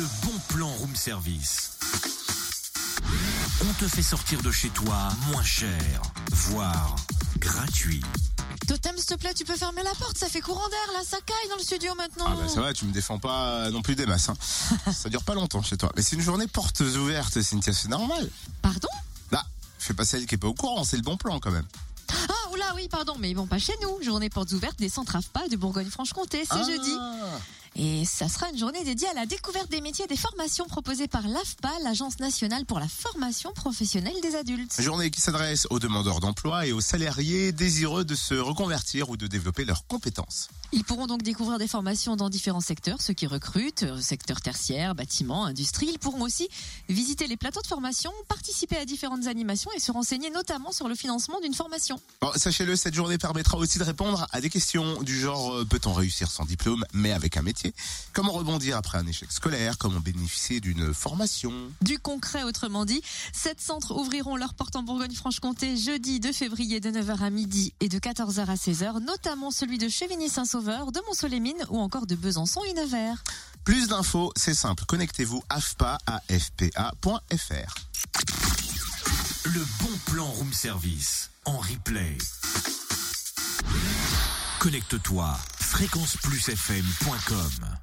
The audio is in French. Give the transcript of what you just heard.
Le bon plan room service. On te fait sortir de chez toi moins cher, voire gratuit. Totem, s'il te plaît, tu peux fermer la porte, ça fait courant d'air, là, ça caille dans le studio maintenant. Ah bah ça va, tu me défends pas non plus des masses. Hein. ça dure pas longtemps chez toi. Mais c'est une journée portes ouvertes, Cynthia, c'est normal. Pardon? Là, fais pas celle qui est pas au courant, c'est le bon plan quand même. Ah, oula, oui, pardon, mais bon, pas chez nous. Journée portes ouvertes des centres AFPA de Bourgogne-Franche-Comté, c'est Ah. jeudi. Et ça sera une journée dédiée à la découverte des métiers et des formations proposées par l'AFPA, l'Agence nationale pour la formation professionnelle des adultes. Journée qui s'adresse aux demandeurs d'emploi et aux salariés désireux de se reconvertir ou de développer leurs compétences. Ils pourront donc découvrir des formations dans différents secteurs, ceux qui recrutent, euh, secteur tertiaire, bâtiment, industrie. Ils pourront aussi visiter les plateaux de formation, participer à différentes animations et se renseigner notamment sur le financement d'une formation. Bon, sachez-le, cette journée permettra aussi de répondre à des questions du genre euh, peut-on réussir sans diplôme mais avec un métier? Comment rebondir après un échec scolaire? Comment bénéficier d'une formation? Du concret, autrement dit, sept centres ouvriront leurs portes en Bourgogne-Franche-Comté jeudi 2 février de 9h à midi et de 14h à 16h, notamment celui de Chevigny-Saint-Sauveur, de Mont-Solémine ou encore de Besançon et Nevers. Plus d'infos, c'est simple. Connectez-vous afpa à fpa.fr. Le bon plan room service en replay. Connecte-toi fréquenceplusfm.com